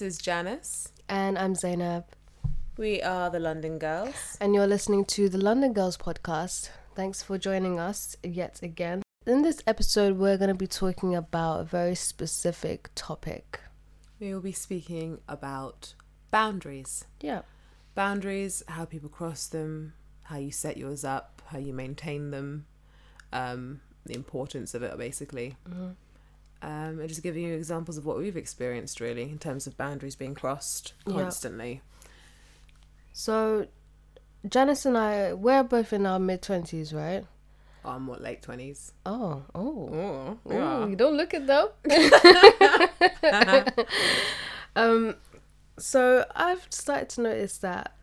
This is Janice. And I'm Zainab. We are the London Girls. And you're listening to the London Girls podcast. Thanks for joining us yet again. In this episode, we're going to be talking about a very specific topic. We will be speaking about boundaries. Yeah. Boundaries, how people cross them, how you set yours up, how you maintain them, um, the importance of it, basically. Mm-hmm. Um, and just giving you examples of what we've experienced, really, in terms of boundaries being crossed constantly. So, Janice and I, we're both in our mid 20s, right? Oh, I'm what, late 20s? Oh, oh. Oh, yeah. you don't look it though. um, so I've started to notice that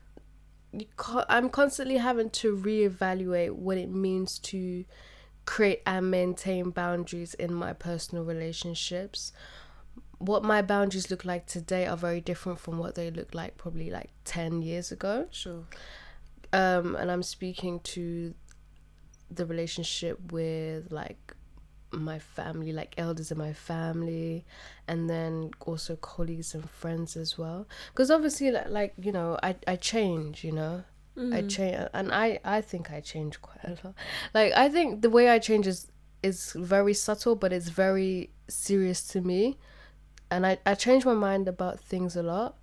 I'm constantly having to reevaluate what it means to create and maintain boundaries in my personal relationships. What my boundaries look like today are very different from what they look like probably like 10 years ago. Sure. Um, and I'm speaking to the relationship with like my family, like elders in my family, and then also colleagues and friends as well. Because obviously, like, like you know, I I change, you know. Mm. I change, and I I think I change quite a lot. Like I think the way I change is is very subtle, but it's very serious to me, and I I change my mind about things a lot,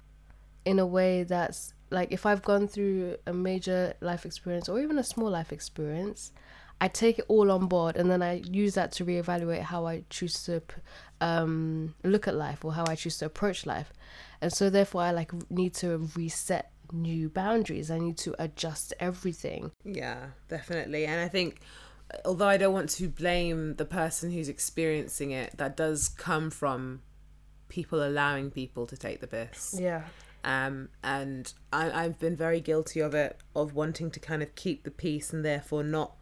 in a way that's like if I've gone through a major life experience or even a small life experience, I take it all on board and then I use that to reevaluate how I choose to um, look at life or how I choose to approach life. And so therefore I like need to reset new boundaries. I need to adjust everything. Yeah, definitely. And I think although I don't want to blame the person who's experiencing it, that does come from people allowing people to take the piss. Yeah. Um, and I, I've been very guilty of it, of wanting to kind of keep the peace and therefore not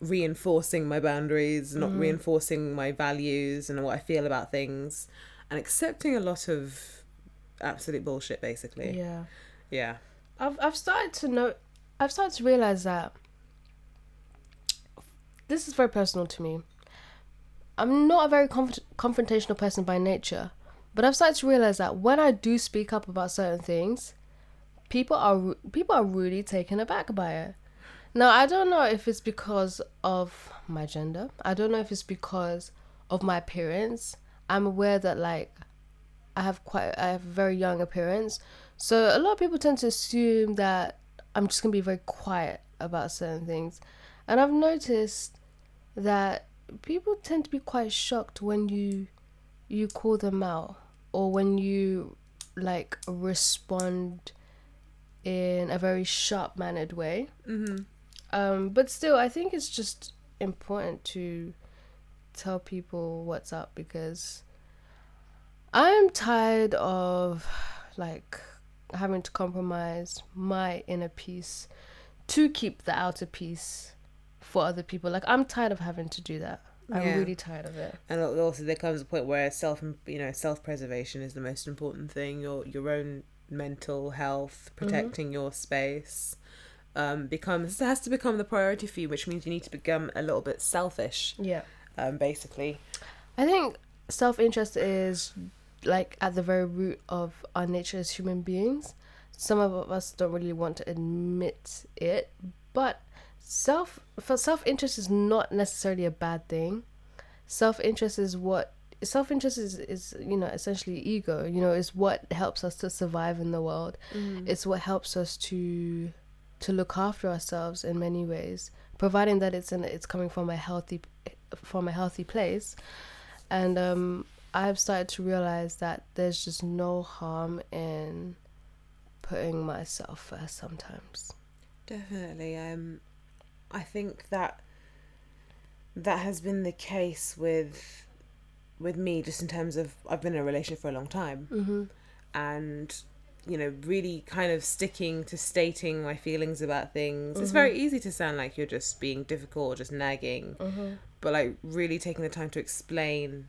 reinforcing my boundaries, not mm. reinforcing my values and what I feel about things, and accepting a lot of absolute bullshit, basically. Yeah. Yeah. I've I've started to know, I've started to realize that this is very personal to me. I'm not a very conf- confrontational person by nature, but I've started to realize that when I do speak up about certain things, people are people are really taken aback by it. Now, I don't know if it's because of my gender. I don't know if it's because of my appearance. I'm aware that like I have quite I have a very young appearance. So a lot of people tend to assume that I'm just going to be very quiet about certain things. And I've noticed that people tend to be quite shocked when you you call them out or when you like respond in a very sharp mannered way. Mm-hmm. Um, but still, I think it's just important to tell people what's up because I'm tired of like having to compromise my inner peace to keep the outer peace for other people. Like I'm tired of having to do that. I'm yeah. really tired of it. And also, there comes a point where self, you know, self preservation is the most important thing. Your your own mental health, mm-hmm. protecting mm-hmm. your space um, becomes has to become the priority for you, which means you need to become a little bit selfish. Yeah. Um, basically. I think self interest is like at the very root of our nature as human beings. Some of us don't really want to admit it, but self for self interest is not necessarily a bad thing. Self interest is what self interest is, is you know essentially ego. You know, is what helps us to survive in the world. Mm. It's what helps us to to look after ourselves in many ways, providing that it's in it's coming from a healthy from a healthy place. And um, I've started to realize that there's just no harm in putting myself first sometimes. Definitely. Um, I think that that has been the case with with me just in terms of I've been in a relationship for a long time. Mm-hmm. And you know, really kind of sticking to stating my feelings about things. Mm-hmm. It's very easy to sound like you're just being difficult or just nagging, mm-hmm. but like really taking the time to explain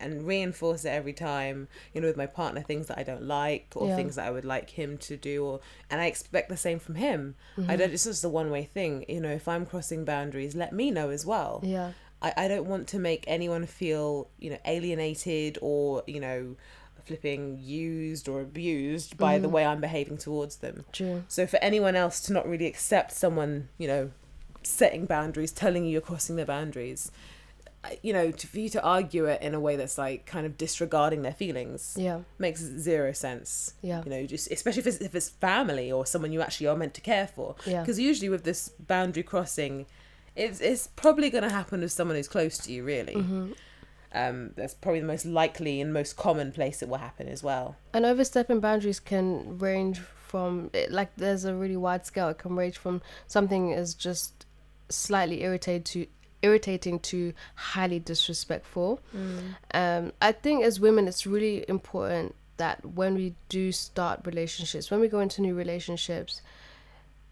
and reinforce it every time, you know, with my partner, things that I don't like or yeah. things that I would like him to do, or and I expect the same from him. Mm-hmm. I don't. It's just a one way thing, you know. If I'm crossing boundaries, let me know as well. Yeah. I, I don't want to make anyone feel you know alienated or you know flipping used or abused by the way I'm behaving towards them. True. So for anyone else to not really accept someone, you know, setting boundaries, telling you you're crossing their boundaries, you know, to, for you to argue it in a way that's like kind of disregarding their feelings Yeah. makes zero sense. Yeah. You know, just especially if it's if it's family or someone you actually are meant to care for. Yeah. Because usually with this boundary crossing, it's it's probably going to happen with someone who's close to you. Really. Mm-hmm. Um, that's probably the most likely and most common place it will happen as well. And overstepping boundaries can range from like there's a really wide scale. It can range from something as just slightly irritated to irritating to highly disrespectful. Mm. Um, I think as women, it's really important that when we do start relationships, when we go into new relationships,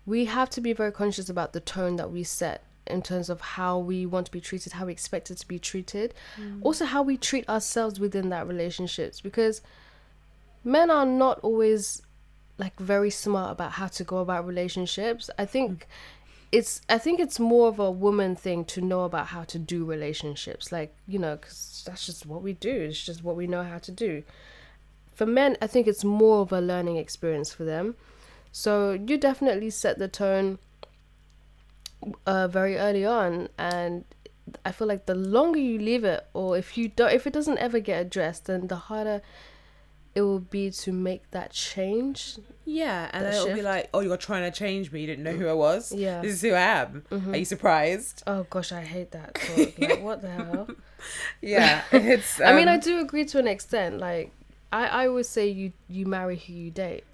we have to be very conscious about the tone that we set in terms of how we want to be treated, how we expect it to be treated, mm. also how we treat ourselves within that relationships because men are not always like very smart about how to go about relationships. I think mm. It's I think it's more of a woman thing to know about how to do relationships. Like, you know, cuz that's just what we do. It's just what we know how to do. For men, I think it's more of a learning experience for them. So, you definitely set the tone uh, very early on and I feel like the longer you leave it or if you don't if it doesn't ever get addressed then the harder it will be to make that change. Yeah, and then it'll be like, oh, you're trying to change me. You didn't know who I was. Yeah. Mm-hmm. This is who I am. Are you surprised? Oh gosh, I hate that like what the hell? Yeah, it's. I mean, I um, do agree to an extent. Like, I, I always say you you marry who you date.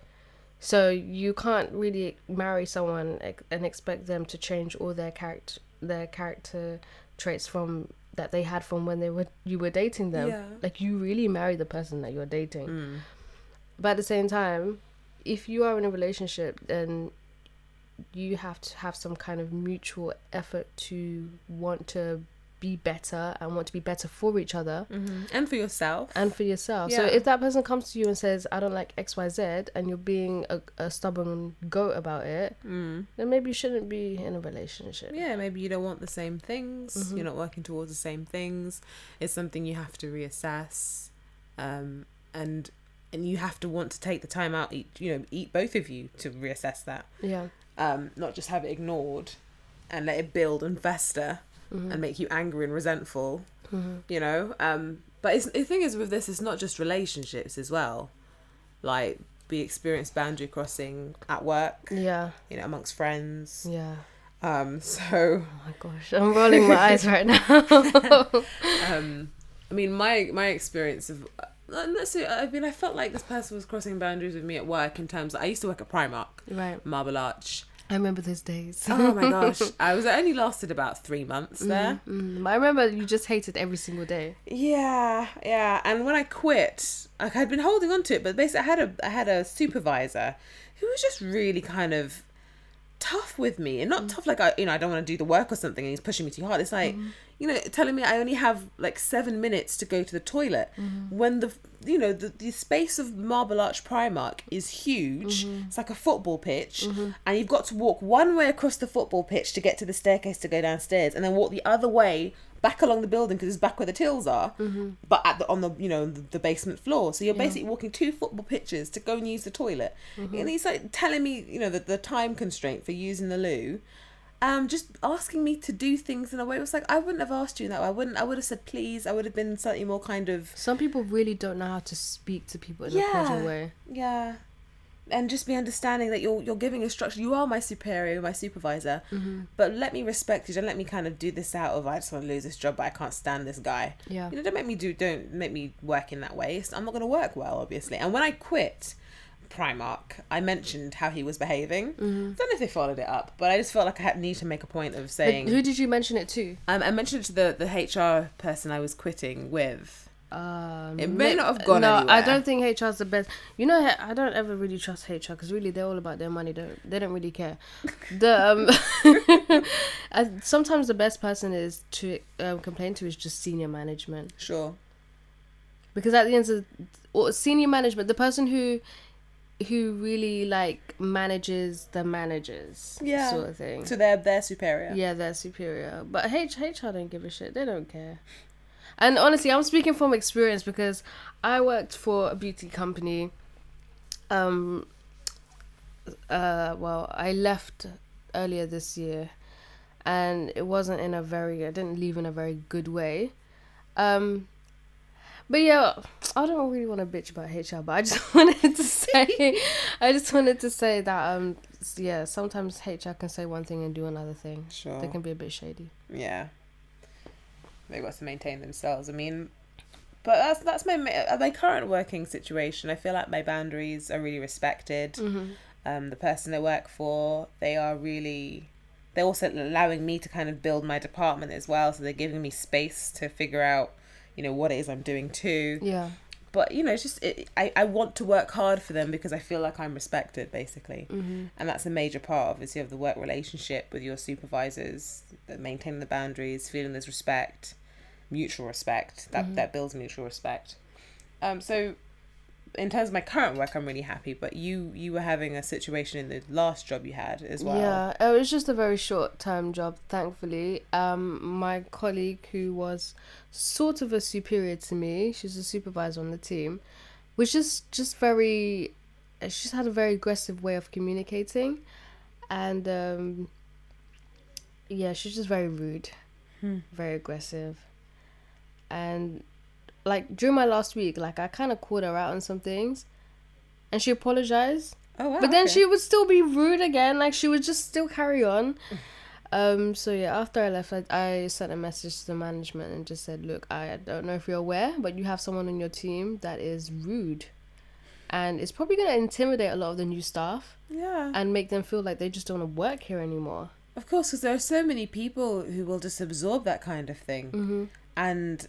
So you can't really marry someone and expect them to change all their character their character traits from that they had from when they were you were dating them. Yeah. Like you really marry the person that you're dating. mm, But at the same time, if you are in a relationship, then you have to have some kind of mutual effort to want to be better and want to be better for each other mhm. And for yourself. and for yourself. So if that person comes to you and says, I don't like XYZ, and you're being a, a stubborn goat about it, Mm. then maybe you shouldn't be in a relationship. Yeah, maybe you don't want the same things. Mhm. You're not working towards the same things. It's something you have to reassess, um, and and you have to want to take the time out. Each, you know, eat both of you to reassess that. Yeah. Um, not just have it ignored, and let it build and fester, Mhm. and make you angry and resentful. Mhm. You know. Um, but it's, the thing is with this, it's not just relationships as well. Like we experienced boundary crossing at work. Yeah. You know, amongst friends. Yeah. Um, so Oh my gosh. I'm rolling my eyes right now. um i mean my my experience of uh, not necessarily- i mean i felt like this person was crossing boundaries with me at work in terms i used to work at primark right. marble arch I remember those days. oh my gosh i was I only lasted about three months there Mm, but I remember you just hated every single day. yeah yeah and when i quit like i'd been holding on to it but basically i had a i had a supervisor who was just really kind of tough with me and not mm. tough like I you know I don't want to do the work or something and he's pushing me too hard. It's like mm-hmm. you know telling me I only have like 7 minutes to go to the toilet mm-hmm. when the you know the, the space of Marble Arch Primark is huge. Mm-hmm. It's like a football pitch and you've got to walk one way across the football pitch to get to the staircase to go downstairs and then walk the other way back along the building because it's back where the tills are but at the on the you know the, the basement floor so you're Yeah. basically walking two football pitches to go and use the toilet and he's like telling me you know the, the time constraint for using the loo um just asking me to do things in a way it was like i wouldn't have asked you that Way. i wouldn't i would have said please i would have been slightly more kind of Some people really don't know how to speak to people in a Yeah. cordial way. yeah and just be understanding that you're you're giving instruction you are my superior my supervisor. But let me respect you. Don't let me kind of do this out of i just want to lose this job but i can't stand this guy. Yeah. you know don't make me do don't make me work in that way. It's- i'm not going to work well obviously. And when i quit primark i mentioned how he was behaving. I don't know if they followed it up but i just felt like i had need to make a point of But saying who did you mention it to? um, i mentioned it to the the hr person i was quitting with Um, It may ma- not have gone No, I don't think HR's the best. You know, I don't ever really trust HR because really they're all about their money. Don't they? Don't really care. The um, I, sometimes the best person is to um, complain to is just senior management sure because at the end of or senior management, the person who who really like manages the managers, Yeah. sort of thing. to their their superior Yeah, they're superior. But H HR don't give a shit. They don't care. And honestly, I'm speaking from experience because I worked for a beauty company. Um. Uh. Well, I left earlier this year, and it wasn't in a very. I didn't leave in a very good way. Um. But yeah, I don't really want to bitch about HR, but I just wanted to say, I just wanted to say that um, yeah, sometimes HR can say one thing and do another thing. Sure. They can be a bit shady. Yeah. They've got to maintain themselves. I mean, but that's that's my my current working situation. I feel like my boundaries are really respected. Mm-hmm. Um, the person I work for, they are really. They're also allowing me to kind of build my department as well. So they're giving me space to figure out, you know, what it is I'm doing too. Yeah. But you know, it's just it, I I want to work hard for them because I feel like I'm respected basically. Mm-hmm. and that's a major part obviously of the work relationship with your supervisors that maintaining the boundaries feeling there's respect mutual respect that Mhm. that builds mutual respect um so in terms of my current work i'm really happy but you you were having a situation in the last job you had as well Yeah, it was just a very short term job, thankfully. Um, my colleague, who was sort of a superior to me, she's a supervisor on the team, was just just very. She just had a very aggressive way of communicating, and um, yeah, she's just very rude, Hmm. very aggressive, and like during my last week, like I kind of called her out on some things, and she apologized. oh wow But then okay. she would still be rude again. Like she would just still carry on. Um. So yeah, after I left, I, I sent a message to the management and just said, "Look, I don't know if you're aware, but you have someone on your team that is rude, and it's probably gonna intimidate a lot of the new staff yeah and make them feel like they just don't want to work here anymore." of course because there are so many people who will just absorb that kind of thing Mm-hmm. and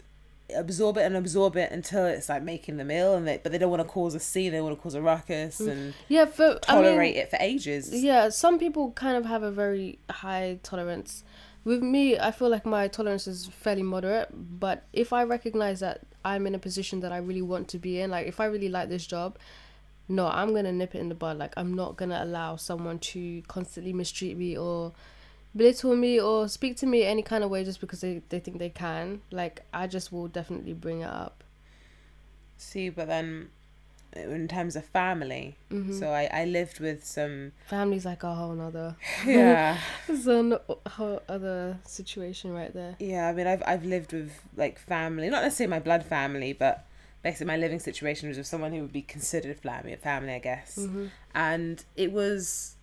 absorb it and absorb it until it's like making them ill and they but they don't want to cause a scene they want to cause a ruckus mm. and Yeah. For tolerate I mean, it for ages Yeah, some people kind of have a very high tolerance. With me, I feel like my tolerance is fairly moderate, but if I recognize that I'm in a position that I really want to be in, like if I really like this job, no, I'm to nip it in the bud. Like I'm not to allow someone to constantly mistreat me or belittle me or speak to me any kind of way just because they, they think they can. Like I just will definitely bring it up. See, but then in terms of family, hmm so I, I lived with some Family's like a whole nother, yeah it's a whole other situation right there. yeah I mean I've I've lived with like family not necessarily my blood family but basically my living situation was with someone who would be considered family family I guess hmm and it was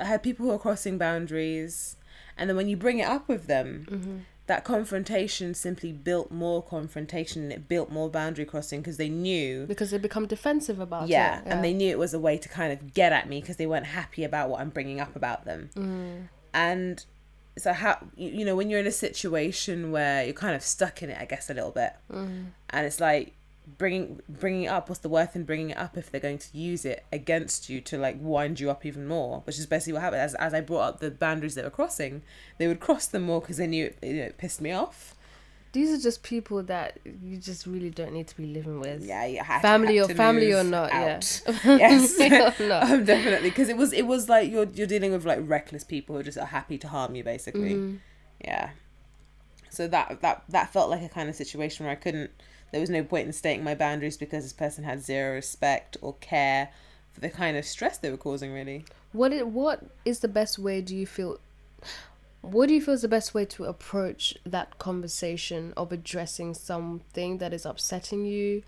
I had people who were crossing boundaries and then when you bring it up with them hmm that confrontation simply built more confrontation and it built more boundary crossing because they knew because they become defensive about yeah, it. and they knew it was a way to kind of get at me because they weren't happy about what I'm bringing up about them. Mm. And so how you you know when you're in a situation where you're kind of stuck in it, I guess a little bit, Mm. and it's like bringing bringing it up. What's the worth in bringing it up if they're going to use it against you to like wind you up even more? Which is basically what happened. As as I brought up the boundaries they were crossing, they would cross them more because they knew it, you know, it pissed me off. These are just people that you just really don't need to be living with. Yeah, you had Family had or to family or not, out. yeah. Yes. or not. um, definitely because it was it was like you're you're dealing with like reckless people who just are happy to harm you basically Mhm. yeah so that that that felt like a kind of situation where i couldn't there was no point in stating my boundaries because this person had zero respect or care for the kind of stress they were causing really What it, what is the best way do you feel what do you feel is the best way to approach that conversation of addressing something that is upsetting you?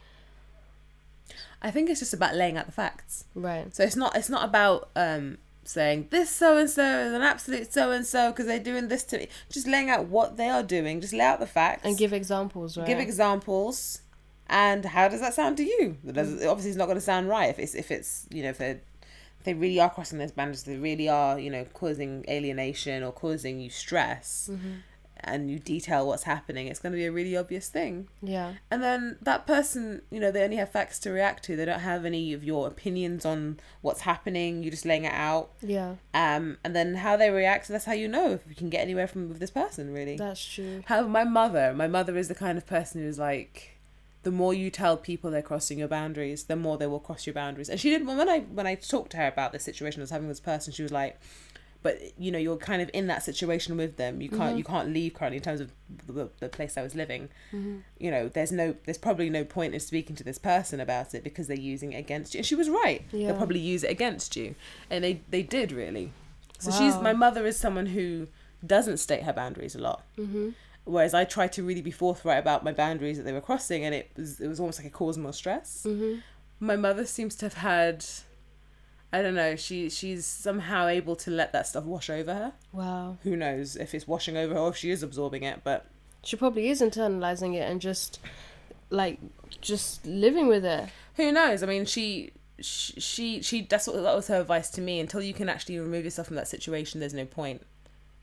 i think it's just about laying out the facts Right. so it's not it's not about um saying this so and so is an absolute so and so because they're doing this to me. Just laying out what they are doing. Just lay out the facts. And give examples, right? give examples. And how does that sound to you? It does obviously it's not going to sound right if it's if it's you know if they they really are crossing those boundaries they really are you know causing alienation or causing you stress. Mhm. And you detail what's happening it's going to be a really obvious thing Yeah. and then that person you know they only have facts to react to they don't have any of your opinions on what's happening you're just laying it out Yeah. um and then how they react that's how you know if you can get anywhere from with this person really That's true. However, my mother, my mother is the kind of person who's like, the more you tell people they're crossing your boundaries, the more they will cross your boundaries. And she didn't. when I when I talked to her about this situation I was having with this person, she was like, but you know you're kind of in that situation with them you can't Mm-hmm. you can't leave currently in terms of the, the place i was living Mm-hmm. you know there's no there's probably no point in speaking to this person about it because they're using it against you and she was right Yeah. they'll probably use it against you and they they did really so she's my mother is someone who doesn't state her boundaries a lot Mm-hmm. whereas i tried to really be forthright about my boundaries that they were crossing and it was it was almost like it caused more stress Mm-hmm. my mother seems to have had I don't know, she she's somehow able to let that stuff wash over her. Wow. Who knows if it's washing over her or if she is absorbing it, but She probably is internalizing it and just like just living with it. who knows? I mean, she she she, she that's what that was her advice to me until you can actually remove yourself from that situation there's no point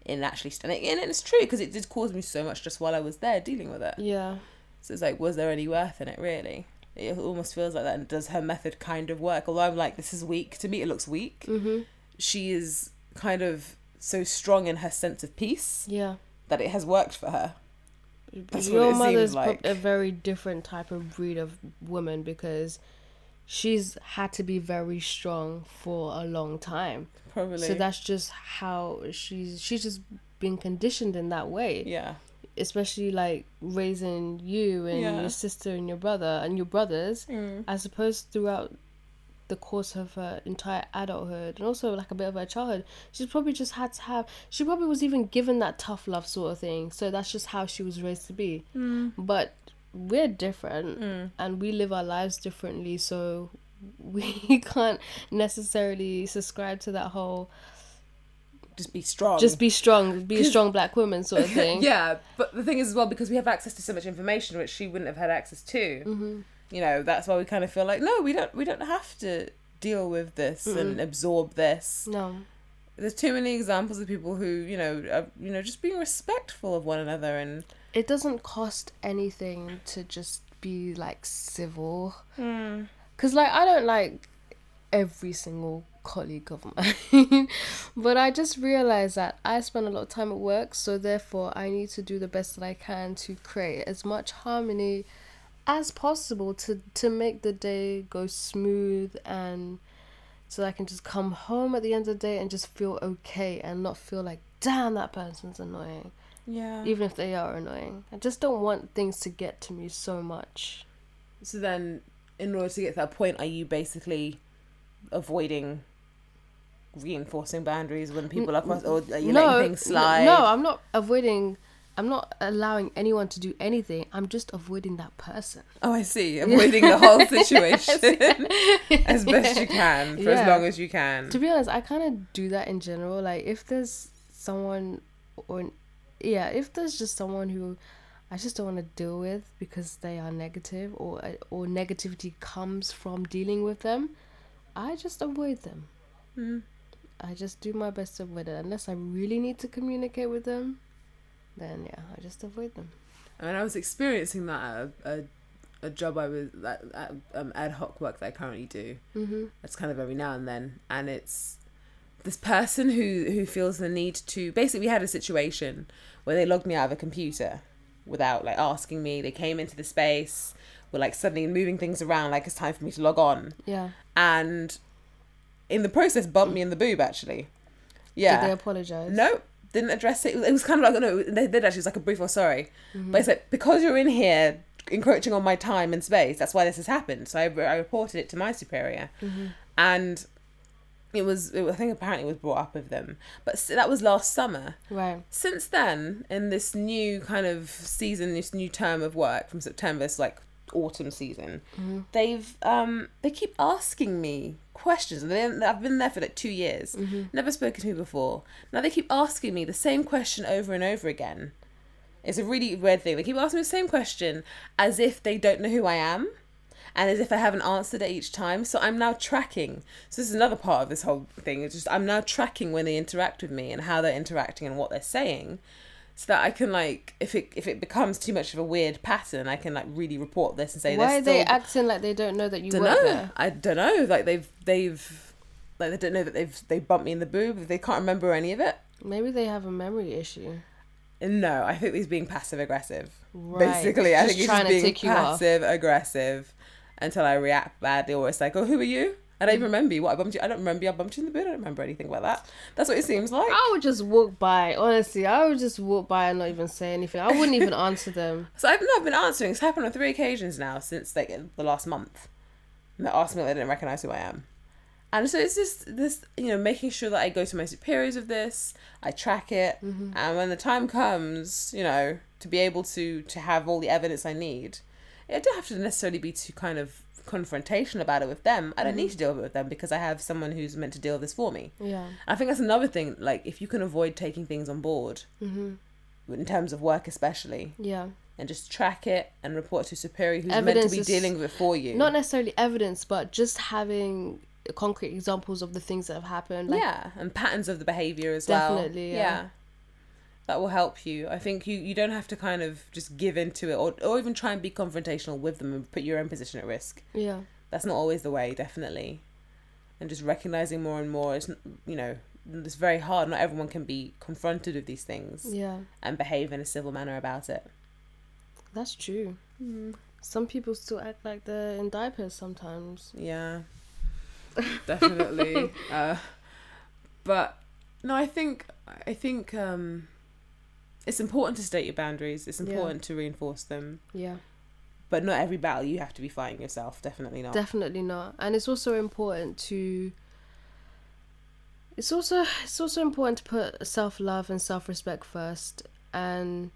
in actually st- and, and it's true because it did cause me so much just while I was there dealing with it. Yeah. So it's like was there any worth in it really? It almost feels like that and does her method kind of work? Although I'm like this is weak to me it looks weak. Mm-hmm. she is kind of so strong in her sense of peace Yeah. that it has worked for her. That's Your mother's like. a very different type of breed of woman because she's had to be very strong for a long time. Probably. So that's just how she's she's just been conditioned in that way. yeah. Especially like raising you and Yeah. your sister and your brother and your brothers. Mm. I suppose throughout the course of her entire adulthood and also like a bit of her childhood, she's probably just had to have. She probably was even given that tough love sort of thing. So that's just how she was raised to be. Mm. But we're different Mm. and we live our lives differently. So we can't necessarily subscribe to that whole Just be strong. just be strong, be a strong black woman sort of thing. yeah, but the thing is as well because we have access to so much information which she wouldn't have had access to. hmm You know, that's why we kind of feel like no, we don't we don't have to deal with this and absorb this. No. There's too many examples of people who, you know, are, you know, just being respectful of one another and It doesn't cost anything to just be like civil. Cause like I don't like every single colleague of mine, but I just realized that I spend a lot of time at work, so therefore I need to do the best that I can to create as much harmony as possible to to make the day go smooth and so I can just come home at the end of the day and just feel okay and not feel like damn that person's annoying yeah. even if they are annoying. I just don't want things to get to me so much. So then, in order to get to that point, are you basically avoiding reinforcing boundaries when people are cross, or are you letting things slide? No, I'm not avoiding. I'm not allowing anyone to do anything. I'm just avoiding that person. Oh, I see. Avoiding the whole situation as best you can for as long as you can. To be honest, I kind of do that in general. Like if there's someone, or yeah, if there's just someone who I just don't want to deal with because they are negative, or or negativity comes from dealing with them, I just avoid them. Mm. I just do my best to avoid it. Unless I really need to communicate with them, then yeah, I just avoid them. I mean, I was experiencing that at a, a, a job I was that, that um, ad hoc work that I currently do. Mm-hmm. It's kind of every now and then, and it's this person who who feels the need to basically we had a situation where they logged me out of a computer without like asking me. They came into the space, were like suddenly moving things around like it's time for me to log on, Yeah. and in the process bumped me in the boob actually. Yeah. Did they apologize? No, didn't address it. It was kind of like no, they did actually. It was like a brief or sorry, mm-hmm. but it's like because you're in here encroaching on my time and space. That's why this has happened. So I, I reported it to my superior, mm-hmm. and it was. It, I think apparently it was brought up with them, but that was last summer. Right. Since then, in this new kind of season, this new term of work from September, it's like autumn season. Mm-hmm. They've um they keep asking me questions, and they, I've been there for like two years, mm-hmm. never spoken to me before. Now they keep asking me the same question over and over again. It's a really weird thing. They keep asking me the same question as if they don't know who I am. And as if I haven't answered it each time, so I'm now tracking. So this is another part of this whole thing. It's just I'm now tracking when they interact with me and how they're interacting and what they're saying, so that I can like if it if it becomes too much of a weird pattern, I can like really report this and say Why are they still- acting like they don't know that you don't know. there? I don't know. Like they've they've like they don't know that they've they bumped me in the boob. They can't remember any of it. Maybe they have a memory issue. No, I think he's being passive aggressive. Right. Basically, I Just think he's just being tick you off. passive aggressive until I react badly, or it's like, oh, who are you? I don't even mm. remember you. What I bumped you. I don't remember you. I bumped you in the bin. I don't remember anything about that. That's what it seems like. I would just walk by. Honestly, I would just walk by and not even say anything. I wouldn't even answer them. So I've not been answering. It's happened on three occasions now since like the last month. And they asked me if they didn't recognize who I am. And so it's just this, you know, making sure that I go to my superiors with this. I track it, mm-hmm. and when the time comes, you know, to be able to to have all the evidence I need, it don't have to necessarily be too kind of confrontational about it with them. I don't need to deal with it with them because I have someone who's meant to deal with this for me. Yeah. I think that's another thing. Like, if you can avoid taking things on board, Mm-hmm. in terms of work especially, Yeah. and just track it and report to superior who's Evidence meant to be is- dealing with it for you. Not necessarily evidence, but just having concrete examples of the things that have happened. Like, yeah, and patterns of the behavior as well. Definitely, yeah. That will help you. I think you, you don't have to kind of just give into it or, or even try and be confrontational with them and put your own position at risk. Yeah. That's not always the way, definitely. And just recognizing more and more, it's, you know, it's very hard. Not everyone can be confronted with these things Yeah. and behave in a civil manner about it. That's true. Some people still act like they're in diapers sometimes. Yeah, definitely. uh, but no, I think I think um, it's important to state your boundaries. It's Yeah. important to reinforce them. Yeah. But not every battle you have to be fighting yourself. Definitely not. Definitely not. And it's also important to it's also it's also important to put self love and self respect first and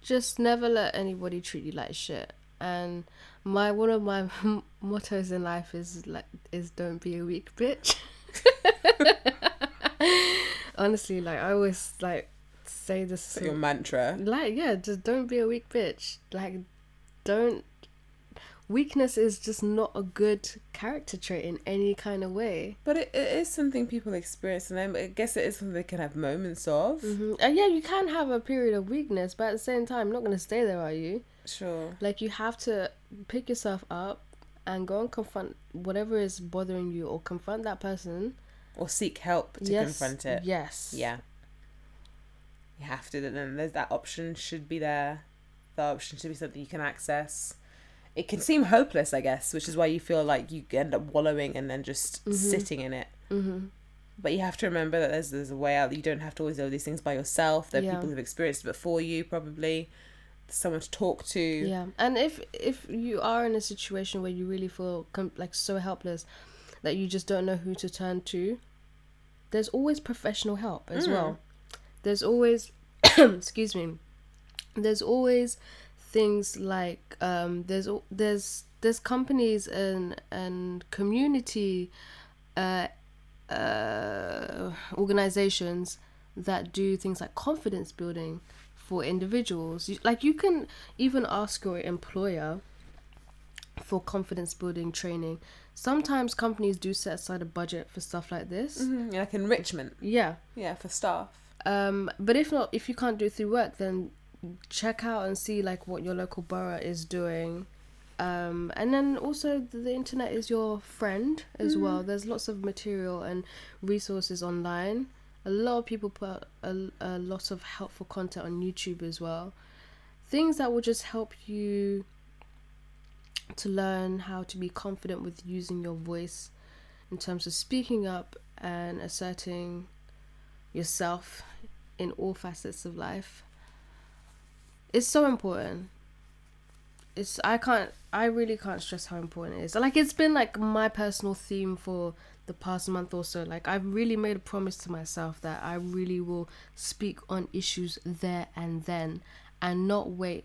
just never let anybody treat you like shit. And my one of my mottos in life is like is don't be a weak bitch. Honestly, like I always like say this Is that your mantra. like yeah just don't be a weak bitch like don't weakness is just not a good character trait in any kind of way But it, it is something people experience, and I guess it is something they can have moments of. hmm and yeah you can have a period of weakness but at the same time not going to stay there are you Sure. like you have to pick yourself up and go and confront whatever is bothering you or confront that person Or seek help to yes confront it. yes Yeah. You have to. Then there's that option should be there. The option should be something you can access. It can seem hopeless, I guess, which is why you feel like you end up wallowing and then just Mhm. sitting in it. mm-hmm. But you have to remember that there's there's a way out. You don't have to always do these things by yourself. There are Yeah. people who've experienced it before you, probably. Someone to talk to. Yeah, and if if you are in a situation where you really feel com- like so helpless that you just don't know who to turn to, there's always professional help as Mm. well. There's always, excuse me, there's always things like um, there's there's there's companies and and community uh, uh, organizations that do things like confidence building for individuals. Like you can even ask your employer for confidence building training. Sometimes companies do set aside a budget for stuff like this. Mhm, Like enrichment. Yeah. Yeah, for staff. Um, but if not, if you can't do it through work, then check out and see like what your local borough is doing. Um, and then also the, internet is your friend as well. There's lots of material and resources online. A lot of people put a, a lot of helpful content on YouTube as well. Things that will just help you to learn how to be confident with using your voice in terms of speaking up and asserting yourself in all facets of life. It's so important. It's I can't I really can't stress how important it is. Like it's been like my personal theme for the past month or so. Like I've really made a promise to myself that I really will speak on issues there and then and not wait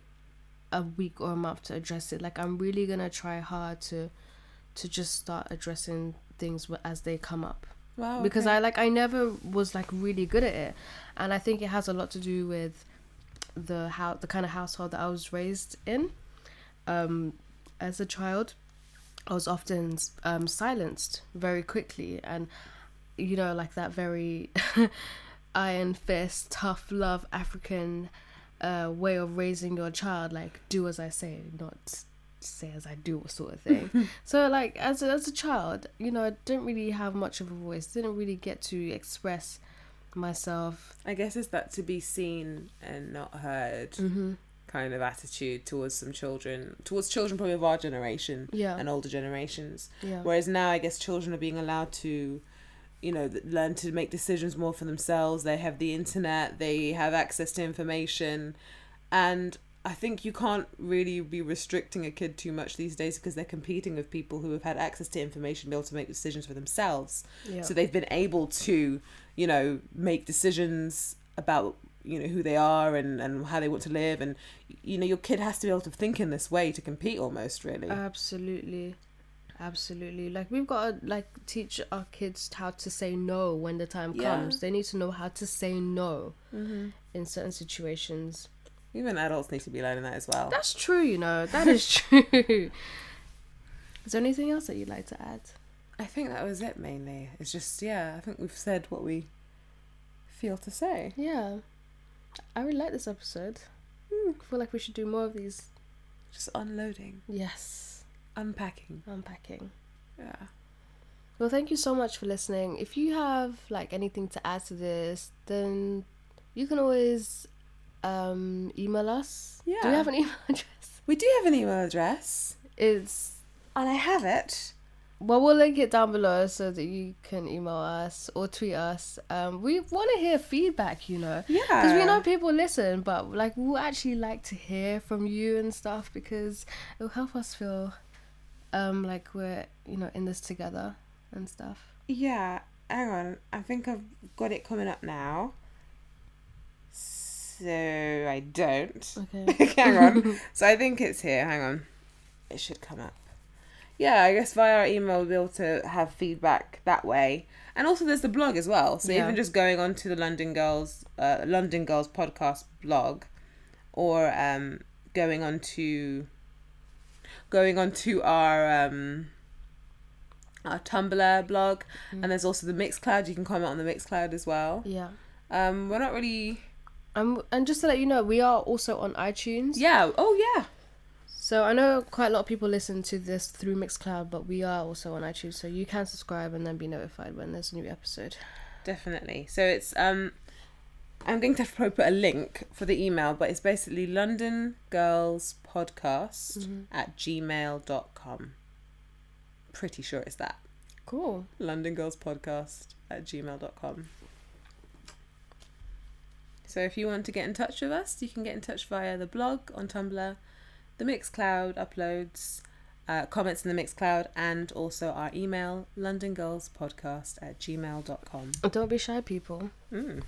a week or a month to address it. Like I'm really gonna try hard to to just start addressing things as they come up Wow. because okay. I like I never was like really good at it, and I think it has a lot to do with the how the kind of household that I was raised in. Um, as a child, I was often um, silenced very quickly, and you know, like that very iron fist, tough love African uh, way of raising your child. Like, do as I say, not say as I do, sort of thing. so, like, as a, as a child, you know, I didn't really have much of a voice. Didn't really get to express myself. I guess it's that to be seen and not heard. Mm-hmm. kind of attitude towards some children, towards children probably of our generation Yeah. and older generations. Yeah. Whereas now, I guess children are being allowed to, you know, learn to make decisions more for themselves. They have the internet, they have access to information. And I think you can't really be restricting a kid too much these days because they're competing with people who have had access to information, be able to make decisions for themselves. Yeah. So they've been able to, you know, make decisions about you know who they are and and how they want to live and you know your kid has to be able to think in this way to compete almost really Absolutely. Absolutely. Like we've got to like teach our kids how to say no when the time Yeah. comes. They need to know how to say no mm-hmm. in certain situations. Even adults need to be learning that as well That's true, you know. That is true. Is there anything else that you'd like to add? I think that was it mainly. It's just yeah, I think we've said what we feel to say. Yeah. I really like this episode. Hmm. I feel like we should do more of these. Just unloading, Yes. unpacking. Unpacking. Yeah. Well, thank you so much for listening. If you have like anything to add to this, then you can always um, email us. Yeah. Do we have an email address? We do have an email address, It's and I have it. well, we'll link it down below so that you can email us or tweet us. Um, we want to hear feedback, you know, Yeah. because we know people listen, but like we'll actually like to hear from you and stuff because it'll help us feel um like we're you know in this together and stuff. Yeah, hang on. I think I've got it coming up now. So I don't. Okay. hang on. So I think it's here. Hang on. It should come up. Yeah, I guess via our email we'll be able to have feedback that way. And also there's the blog as well. So Yeah. even just going on to the London Girls uh, London Girls podcast blog or um going on to going on to our um our Tumblr blog and there's also the Mixcloud. You can comment on the Mixcloud as well. Yeah. Um we're not really Um, and just to let you know, we are also on iTunes. Yeah. Oh yeah. So I know quite a lot of people listen to this through Mixcloud, but we are also on iTunes, so you can subscribe and then be notified when there's a new episode. Definitely. So it's um I'm going to probably put a link for the email, but it's basically London Girls Podcast at gmail.com. Pretty sure it's that. Cool. London Girls Podcast at gmail.com. So if you want to get in touch with us, you can get in touch via the blog on Tumblr, the Mixcloud uploads, uh, comments in the Mixcloud, and also our email, londongirlspodcast at gmail.com. Don't be shy, people. Mm.